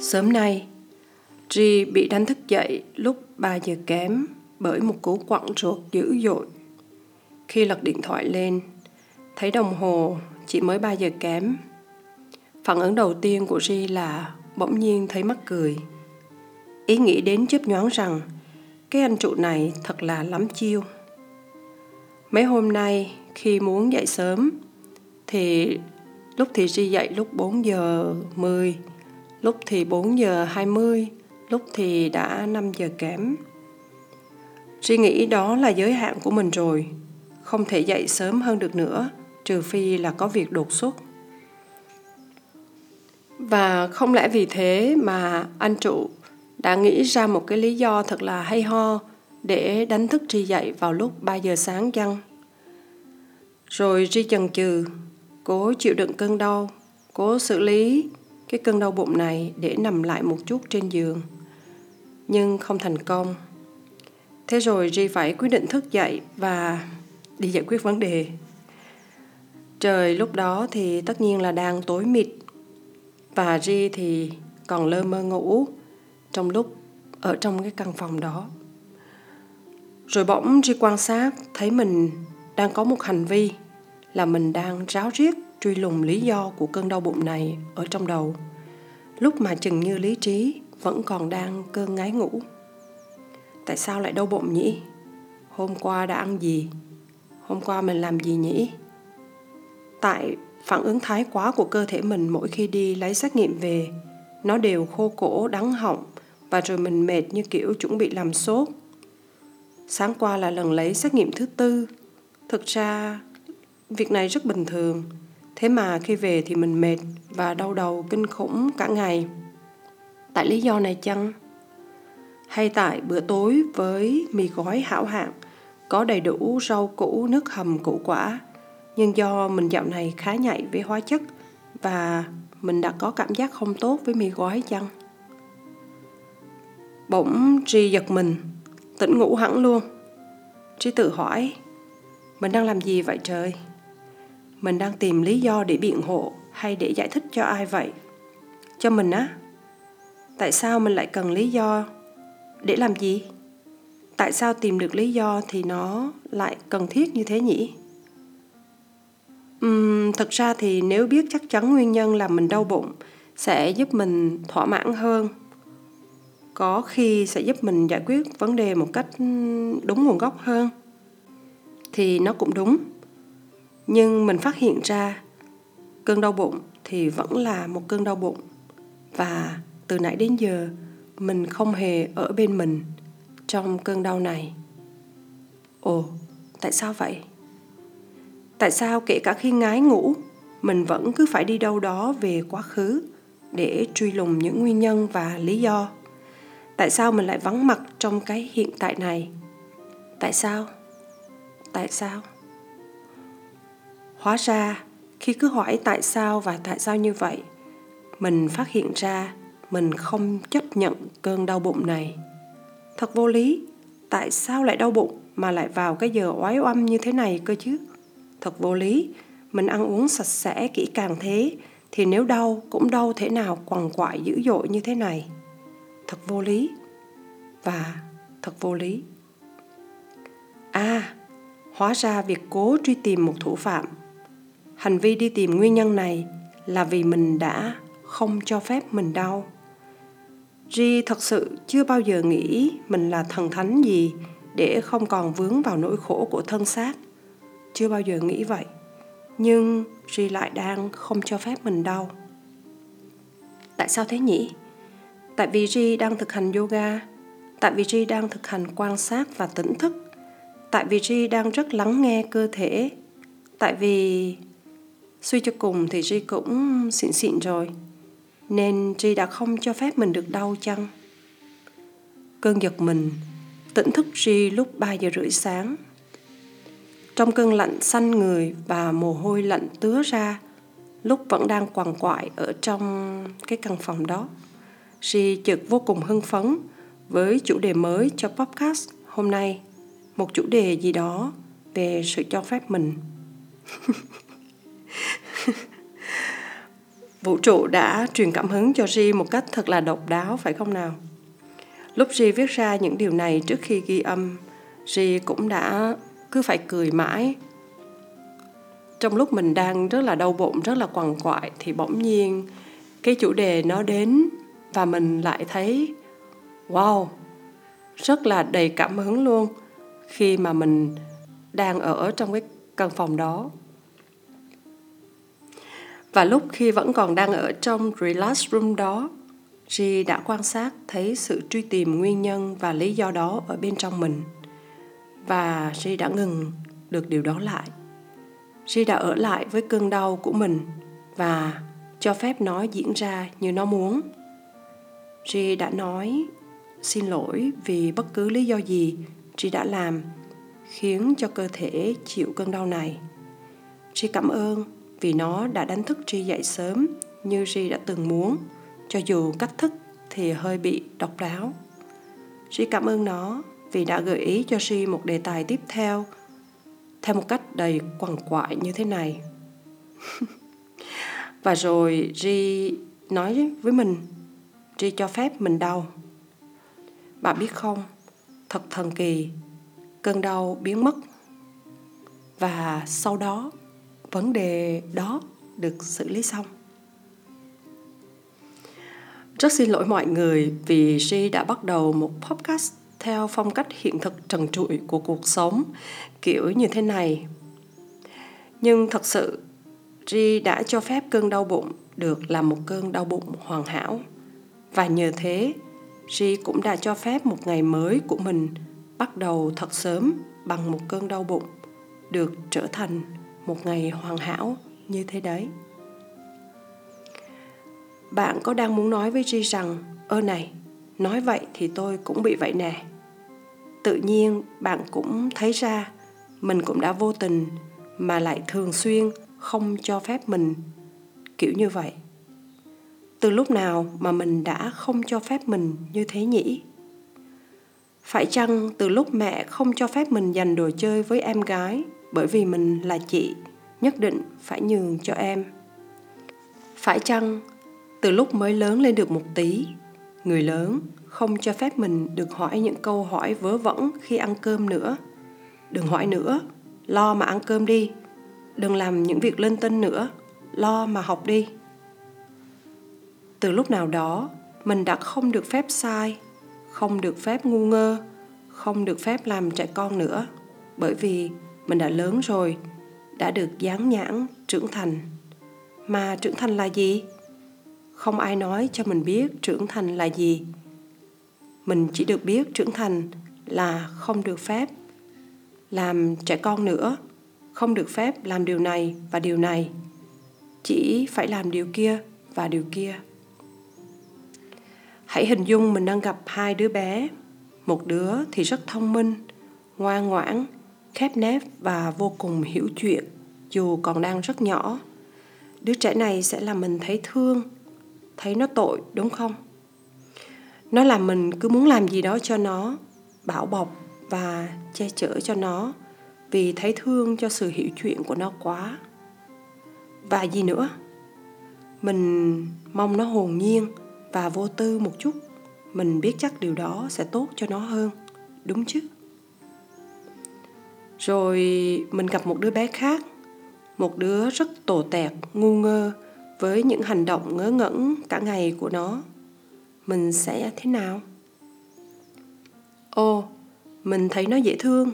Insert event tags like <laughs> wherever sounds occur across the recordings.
Sớm nay, Tri bị đánh thức dậy lúc 3 giờ kém bởi một cú quặn ruột dữ dội. Khi lật điện thoại lên, thấy đồng hồ chỉ mới 3 giờ kém. Phản ứng đầu tiên của Ri là bỗng nhiên thấy mắc cười. Ý nghĩ đến chớp nhoáng rằng cái anh trụ này thật là lắm chiêu. Mấy hôm nay khi muốn dậy sớm thì lúc thì Ri dậy lúc 4 giờ 10 lúc thì 4 giờ 20, lúc thì đã 5 giờ kém. Suy nghĩ đó là giới hạn của mình rồi, không thể dậy sớm hơn được nữa, trừ phi là có việc đột xuất. Và không lẽ vì thế mà anh trụ đã nghĩ ra một cái lý do thật là hay ho để đánh thức Tri dậy vào lúc 3 giờ sáng chăng? Rồi Tri chần chừ, cố chịu đựng cơn đau, cố xử lý cái cơn đau bụng này để nằm lại một chút trên giường. Nhưng không thành công. Thế rồi Ri phải quyết định thức dậy và đi giải quyết vấn đề. Trời lúc đó thì tất nhiên là đang tối mịt. Và Ri thì còn lơ mơ ngủ trong lúc ở trong cái căn phòng đó. Rồi bỗng Ri quan sát thấy mình đang có một hành vi là mình đang ráo riết truy lùng lý do của cơn đau bụng này ở trong đầu. Lúc mà chừng như lý trí vẫn còn đang cơn ngái ngủ. Tại sao lại đau bụng nhỉ? Hôm qua đã ăn gì? Hôm qua mình làm gì nhỉ? Tại phản ứng thái quá của cơ thể mình mỗi khi đi lấy xét nghiệm về, nó đều khô cổ, đắng họng và rồi mình mệt như kiểu chuẩn bị làm sốt. Sáng qua là lần lấy xét nghiệm thứ tư. Thực ra, việc này rất bình thường thế mà khi về thì mình mệt và đau đầu, kinh khủng cả ngày. Tại lý do này chăng? Hay tại bữa tối với mì gói hảo hạng, có đầy đủ rau củ, nước hầm củ quả. Nhưng do mình dạo này khá nhạy với hóa chất và mình đã có cảm giác không tốt với mì gói chăng? Bỗng tri giật mình, tỉnh ngủ hẳn luôn. Tri tự hỏi, mình đang làm gì vậy trời? Mình đang tìm lý do để biện hộ hay để giải thích cho ai vậy? Cho mình á. Tại sao mình lại cần lý do? Để làm gì? Tại sao tìm được lý do thì nó lại cần thiết như thế nhỉ? Uhm, thực ra thì nếu biết chắc chắn nguyên nhân làm mình đau bụng sẽ giúp mình thỏa mãn hơn. Có khi sẽ giúp mình giải quyết vấn đề một cách đúng nguồn gốc hơn. Thì nó cũng đúng nhưng mình phát hiện ra, cơn đau bụng thì vẫn là một cơn đau bụng. Và từ nãy đến giờ, mình không hề ở bên mình trong cơn đau này. Ồ, tại sao vậy? Tại sao kể cả khi ngái ngủ, mình vẫn cứ phải đi đâu đó về quá khứ để truy lùng những nguyên nhân và lý do? Tại sao mình lại vắng mặt trong cái hiện tại này? Tại sao? Tại sao? Hóa ra, khi cứ hỏi tại sao và tại sao như vậy, mình phát hiện ra mình không chấp nhận cơn đau bụng này. Thật vô lý, tại sao lại đau bụng mà lại vào cái giờ oái oăm như thế này cơ chứ? Thật vô lý, mình ăn uống sạch sẽ kỹ càng thế thì nếu đau cũng đau thế nào quằn quại dữ dội như thế này? Thật vô lý và thật vô lý. À hóa ra việc cố truy tìm một thủ phạm hành vi đi tìm nguyên nhân này là vì mình đã không cho phép mình đau Ri thật sự chưa bao giờ nghĩ mình là thần thánh gì để không còn vướng vào nỗi khổ của thân xác. Chưa bao giờ nghĩ vậy. Nhưng Ri lại đang không cho phép mình đau. Tại sao thế nhỉ? Tại vì Ri đang thực hành yoga, tại vì Ri đang thực hành quan sát và tỉnh thức, tại vì Ri đang rất lắng nghe cơ thể, tại vì suy cho cùng thì Ri cũng xịn xịn rồi nên Ri đã không cho phép mình được đau chăng? Cơn giật mình, tỉnh thức Ri lúc 3 giờ rưỡi sáng. Trong cơn lạnh xanh người và mồ hôi lạnh tứa ra, lúc vẫn đang quằn quại ở trong cái căn phòng đó. Ri chợt vô cùng hưng phấn với chủ đề mới cho podcast hôm nay. Một chủ đề gì đó về sự cho phép mình. <laughs> <laughs> vũ trụ đã truyền cảm hứng cho Ri một cách thật là độc đáo phải không nào? Lúc Ri viết ra những điều này trước khi ghi âm, Ri cũng đã cứ phải cười mãi. Trong lúc mình đang rất là đau bụng, rất là quằn quại thì bỗng nhiên cái chủ đề nó đến và mình lại thấy wow, rất là đầy cảm hứng luôn khi mà mình đang ở trong cái căn phòng đó và lúc khi vẫn còn đang ở trong relax room đó Ji đã quan sát, thấy sự truy tìm nguyên nhân và lý do đó ở bên trong mình. Và Ji đã ngừng được điều đó lại. Ji đã ở lại với cơn đau của mình và cho phép nó diễn ra như nó muốn. Ji đã nói, xin lỗi vì bất cứ lý do gì Ji đã làm khiến cho cơ thể chịu cơn đau này. Ji cảm ơn vì nó đã đánh thức Tri dậy sớm như Tri đã từng muốn, cho dù cách thức thì hơi bị độc đáo. Tri cảm ơn nó vì đã gợi ý cho Tri một đề tài tiếp theo theo một cách đầy quằn quại như thế này. <laughs> Và rồi Ri nói với mình, Ri cho phép mình đau. Bạn biết không, thật thần kỳ, cơn đau biến mất. Và sau đó vấn đề đó được xử lý xong rất xin lỗi mọi người vì G đã bắt đầu một podcast theo phong cách hiện thực trần trụi của cuộc sống kiểu như thế này. Nhưng thật sự, G đã cho phép cơn đau bụng được là một cơn đau bụng hoàn hảo. Và nhờ thế, G cũng đã cho phép một ngày mới của mình bắt đầu thật sớm bằng một cơn đau bụng được trở thành một ngày hoàn hảo như thế đấy. Bạn có đang muốn nói với G rằng, ơ này, nói vậy thì tôi cũng bị vậy nè. Tự nhiên bạn cũng thấy ra mình cũng đã vô tình mà lại thường xuyên không cho phép mình, kiểu như vậy. Từ lúc nào mà mình đã không cho phép mình như thế nhỉ? Phải chăng từ lúc mẹ không cho phép mình dành đồ chơi với em gái bởi vì mình là chị, nhất định phải nhường cho em. Phải chăng từ lúc mới lớn lên được một tí, người lớn không cho phép mình được hỏi những câu hỏi vớ vẩn khi ăn cơm nữa? Đừng hỏi nữa, lo mà ăn cơm đi. Đừng làm những việc linh tinh nữa, lo mà học đi. Từ lúc nào đó, mình đã không được phép sai, không được phép ngu ngơ, không được phép làm trẻ con nữa, bởi vì mình đã lớn rồi, đã được dán nhãn, trưởng thành. Mà trưởng thành là gì? Không ai nói cho mình biết trưởng thành là gì. Mình chỉ được biết trưởng thành là không được phép làm trẻ con nữa. Không được phép làm điều này và điều này. Chỉ phải làm điều kia và điều kia. Hãy hình dung mình đang gặp hai đứa bé. Một đứa thì rất thông minh, ngoan ngoãn khép nép và vô cùng hiểu chuyện, dù còn đang rất nhỏ. Đứa trẻ này sẽ làm mình thấy thương, thấy nó tội, đúng không? Nó làm mình cứ muốn làm gì đó cho nó, bảo bọc và che chở cho nó vì thấy thương cho sự hiểu chuyện của nó quá. Và gì nữa? Mình mong nó hồn nhiên và vô tư một chút. Mình biết chắc điều đó sẽ tốt cho nó hơn, đúng chứ? Rồi mình gặp một đứa bé khác, một đứa rất tổ tẹt, ngu ngơ với những hành động ngớ ngẩn cả ngày của nó. Mình sẽ thế nào? Ô mình thấy nó dễ thương,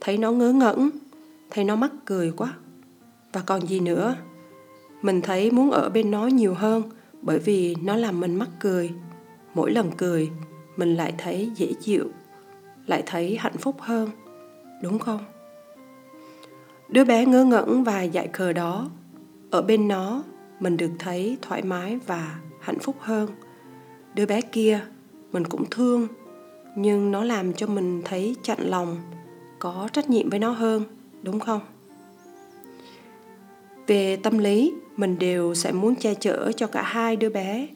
thấy nó ngớ ngẩn, thấy nó mắc cười quá. Và còn gì nữa, mình thấy muốn ở bên nó nhiều hơn bởi vì nó làm mình mắc cười. Mỗi lần cười, mình lại thấy dễ chịu, lại thấy hạnh phúc hơn, đúng không? Đứa bé ngớ ngẩn và dại khờ đó. Ở bên nó, mình được thấy thoải mái và hạnh phúc hơn. Đứa bé kia, mình cũng thương, nhưng nó làm cho mình thấy chạnh lòng, có trách nhiệm với nó hơn, đúng không? Về tâm lý, mình đều sẽ muốn che chở cho cả hai đứa bé.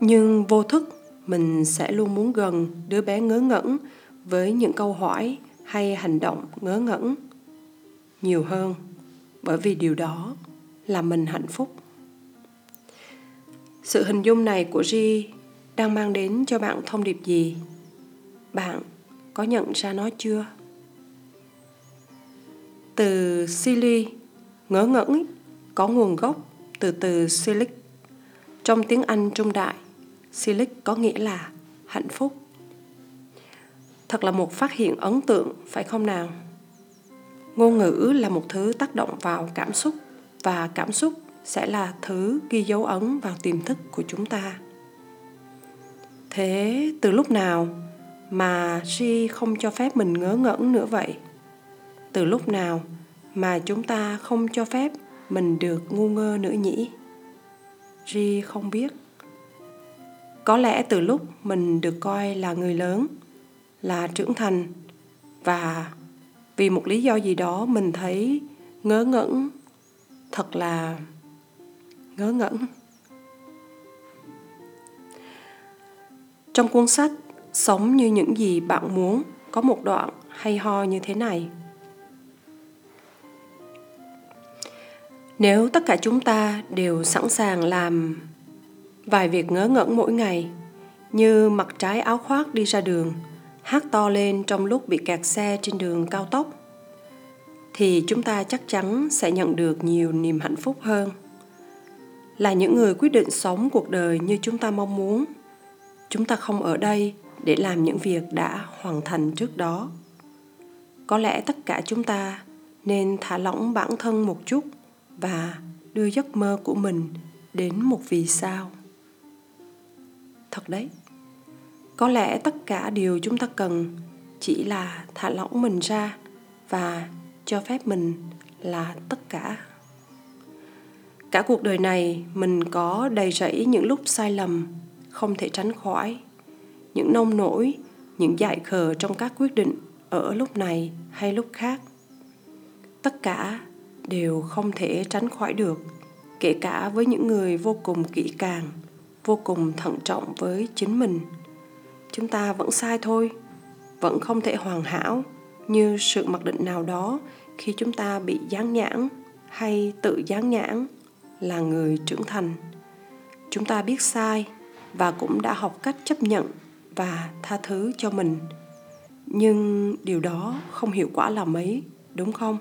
Nhưng vô thức, mình sẽ luôn muốn gần đứa bé ngớ ngẩn với những câu hỏi hay hành động ngớ ngẩn nhiều hơn bởi vì điều đó là mình hạnh phúc. Sự hình dung này của Ri đang mang đến cho bạn thông điệp gì? Bạn có nhận ra nó chưa? Từ silly ngớ ngẩn, có nguồn gốc từ từ silic. Trong tiếng anh trung đại, silic có nghĩa là hạnh phúc. Thật là một phát hiện ấn tượng, phải không nào? Ngôn ngữ là một thứ tác động vào cảm xúc, và cảm xúc sẽ là thứ ghi dấu ấn vào tiềm thức của chúng ta. Thế từ lúc nào mà Ri không cho phép mình ngớ ngẩn nữa vậy? Từ lúc nào mà chúng ta không cho phép mình được ngu ngơ nữa nhỉ? Ri không biết. Có lẽ từ lúc mình được coi là người lớn, là trưởng thành và vì một lý do gì đó mình thấy ngớ ngẩn, thật là ngớ ngẩn. Trong cuốn sách sống như những gì bạn muốn, có một đoạn hay ho như thế này. Nếu tất cả chúng ta đều sẵn sàng làm vài việc ngớ ngẩn mỗi ngày, như mặc trái áo khoác đi ra đường hát to lên trong lúc bị kẹt xe trên đường cao tốc, thì chúng ta chắc chắn sẽ nhận được nhiều niềm hạnh phúc hơn. Là những người quyết định sống cuộc đời như chúng ta mong muốn, chúng ta không ở đây để làm những việc đã hoàn thành trước đó. Có lẽ tất cả chúng ta nên thả lỏng bản thân một chút và đưa giấc mơ của mình đến một vì sao. Thật đấy có lẽ tất cả điều chúng ta cần chỉ là thả lỏng mình ra và cho phép mình là tất cả. Cả cuộc đời này, mình có đầy rẫy những lúc sai lầm, không thể tránh khỏi, những nông nổi, những dại khờ trong các quyết định ở lúc này hay lúc khác. Tất cả đều không thể tránh khỏi được, kể cả với những người vô cùng kỹ càng, vô cùng thận trọng với chính mình chúng ta vẫn sai thôi, vẫn không thể hoàn hảo như sự mặc định nào đó khi chúng ta bị dán nhãn hay tự dán nhãn là người trưởng thành. Chúng ta biết sai và cũng đã học cách chấp nhận và tha thứ cho mình. Nhưng điều đó không hiệu quả là mấy, đúng không?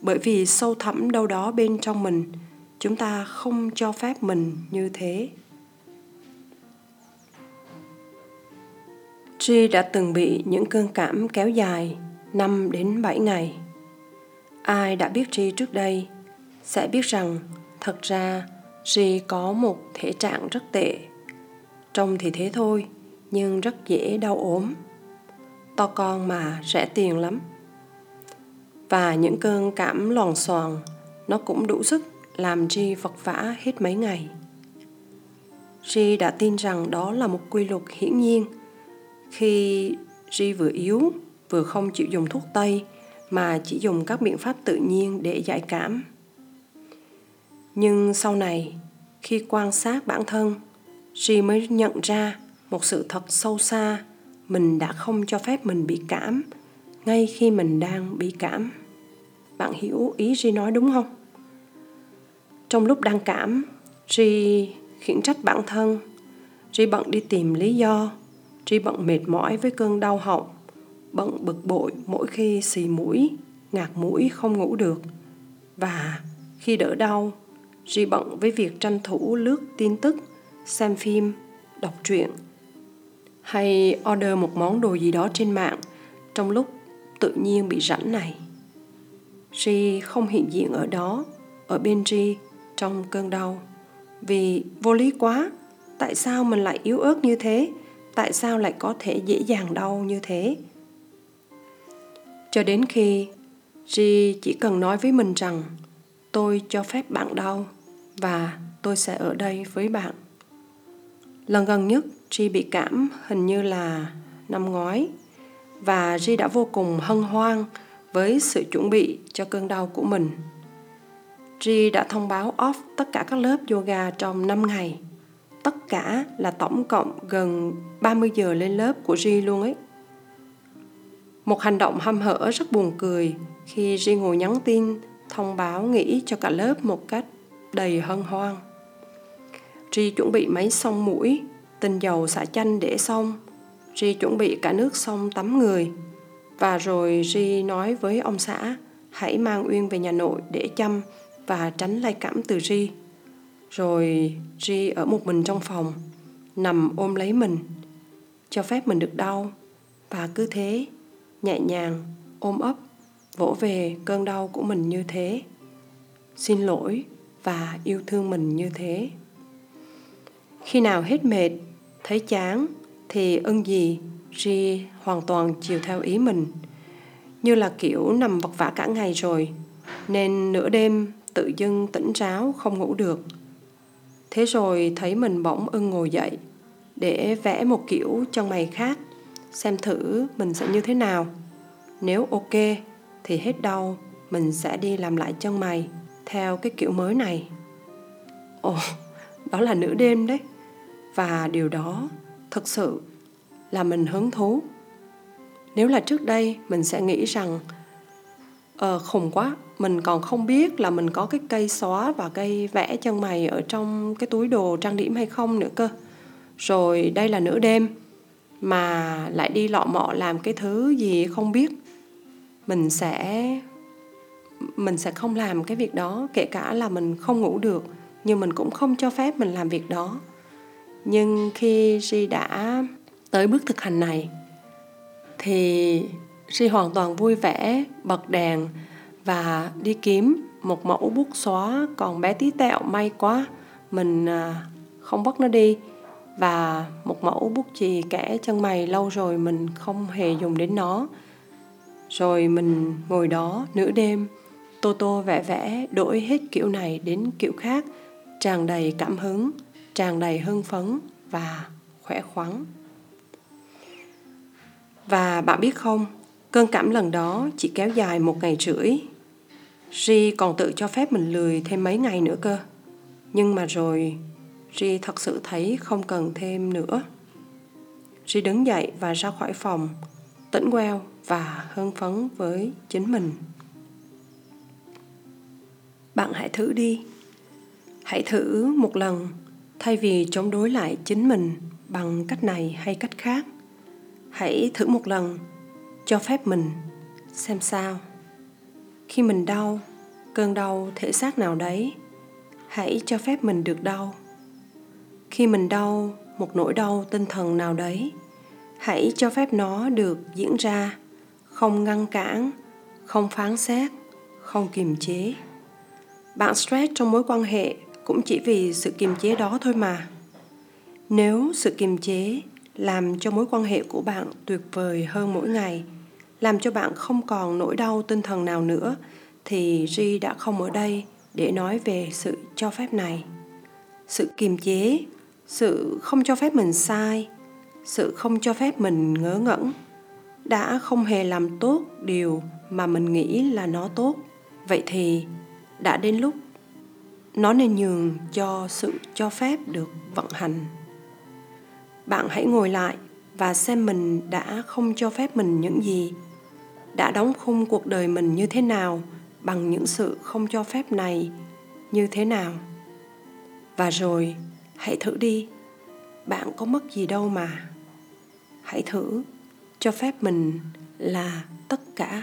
Bởi vì sâu thẳm đâu đó bên trong mình, chúng ta không cho phép mình như thế. Tri đã từng bị những cơn cảm kéo dài 5 đến 7 ngày. Ai đã biết Tri trước đây sẽ biết rằng thật ra Tri có một thể trạng rất tệ. Trông thì thế thôi, nhưng rất dễ đau ốm. To con mà rẻ tiền lắm. Và những cơn cảm loàn xoàn nó cũng đủ sức làm Tri vật vã hết mấy ngày. Tri đã tin rằng đó là một quy luật hiển nhiên – khi Ri vừa yếu, vừa không chịu dùng thuốc tây, mà chỉ dùng các biện pháp tự nhiên để giải cảm. Nhưng sau này, khi quan sát bản thân, Ri mới nhận ra một sự thật sâu xa, mình đã không cho phép mình bị cảm, ngay khi mình đang bị cảm. Bạn hiểu ý Ri nói đúng không? Trong lúc đang cảm, Ri khiển trách bản thân. Ri bận đi tìm lý do. Tri bận mệt mỏi với cơn đau họng, bận bực bội mỗi khi xì mũi, ngạt mũi không ngủ được. Và khi đỡ đau, Tri bận với việc tranh thủ lướt tin tức, xem phim, đọc truyện hay order một món đồ gì đó trên mạng trong lúc tự nhiên bị rảnh này. Ri không hiện diện ở đó, ở bên Ri trong cơn đau. Vì vô lý quá, tại sao mình lại yếu ớt như thế? Tại sao lại có thể dễ dàng đau như thế cho đến khi Ri chỉ cần nói với mình rằng, tôi cho phép bạn đau và tôi sẽ ở đây với bạn. Lần gần nhất Ri bị cảm hình như là năm ngoái và Ri đã vô cùng hân hoan với sự chuẩn bị cho cơn đau của mình. Ri đã thông báo off tất cả các lớp yoga trong 5 ngày tất cả là tổng cộng gần 30 giờ lên lớp của Ri luôn ấy. Một hành động hăm hở rất buồn cười khi Ri ngồi nhắn tin thông báo nghỉ cho cả lớp một cách đầy hân hoan. Ri chuẩn bị máy xông mũi, tinh dầu xả chanh để xong. Ri chuẩn bị cả nước xông tắm người. Và rồi Ri nói với ông xã hãy mang Uyên về nhà nội để chăm và tránh lây cảm từ Ri. Rồi Ri ở một mình trong phòng, nằm ôm lấy mình, cho phép mình được đau và cứ thế, nhẹ nhàng, ôm ấp, vỗ về cơn đau của mình như thế. Xin lỗi và yêu thương mình như thế. Khi nào hết mệt, thấy chán thì ưng gì Ri hoàn toàn chiều theo ý mình. Như là kiểu nằm vật vả cả ngày rồi, nên nửa đêm tự dưng tỉnh ráo không ngủ được. Thế rồi thấy mình bỗng ưng ngồi dậy để vẽ một kiểu chân mày khác, xem thử mình sẽ như thế nào. Nếu ok thì hết đau, mình sẽ đi làm lại chân mày theo cái kiểu mới này. Ồ, đó là nửa đêm đấy. Và điều đó thực sự là mình hứng thú nếu là trước đây mình sẽ nghĩ rằng ờ khủng quá mình còn không biết là mình có cái cây xóa và cây vẽ chân mày ở trong cái túi đồ trang điểm hay không nữa cơ. Rồi đây là nửa đêm mà lại đi lọ mọ làm cái thứ gì không biết. Mình sẽ mình sẽ không làm cái việc đó, kể cả là mình không ngủ được, nhưng mình cũng không cho phép mình làm việc đó. Nhưng khi Ri đã tới bước thực hành này, thì Ri hoàn toàn vui vẻ, bật đèn và đi kiếm một mẫu bút xóa còn bé tí tẹo may quá. Mình à, không bắt nó đi. Và một mẫu bút chì kẻ chân mày lâu rồi mình không hề dùng đến nó. Rồi mình ngồi đó nửa đêm tô tô vẽ vẽ đổi hết kiểu này đến kiểu khác tràn đầy cảm hứng tràn đầy hưng phấn và khỏe khoắn. Và bạn biết không, cơn cảm lần đó chỉ kéo dài một ngày rưỡi. Ri còn tự cho phép mình lười thêm mấy ngày nữa cơ. Nhưng mà rồi, Ri thật sự thấy không cần thêm nữa. Ri đứng dậy và ra khỏi phòng, tỉnh queo và hưng phấn với chính mình. Bạn hãy thử đi. Hãy thử một lần thay vì chống đối lại chính mình bằng cách này hay cách khác hãy thử một lần cho phép mình xem sao khi mình đau, cơn đau thể xác nào đấy, hãy cho phép mình được đau. Khi mình đau, một nỗi đau tinh thần nào đấy, hãy cho phép nó được diễn ra, không ngăn cản, không phán xét, không kiềm chế. Bạn stress trong mối quan hệ cũng chỉ vì sự kiềm chế đó thôi mà. Nếu sự kiềm chế làm cho mối quan hệ của bạn tuyệt vời hơn mỗi ngày làm cho bạn không còn nỗi đau tinh thần nào nữa, thì Ri đã không ở đây để nói về sự cho phép này. Sự kiềm chế, sự không cho phép mình sai, sự không cho phép mình ngớ ngẩn đã không hề làm tốt điều mà mình nghĩ là nó tốt. Vậy thì đã đến lúc nó nên nhường cho sự cho phép được vận hành. Bạn hãy ngồi lại và xem mình đã không cho phép mình những gì đã đóng khung cuộc đời mình như thế nào bằng những sự không cho phép này như thế nào? Và rồi, hãy thử đi. Bạn có mất gì đâu mà. Hãy thử cho phép mình là tất cả.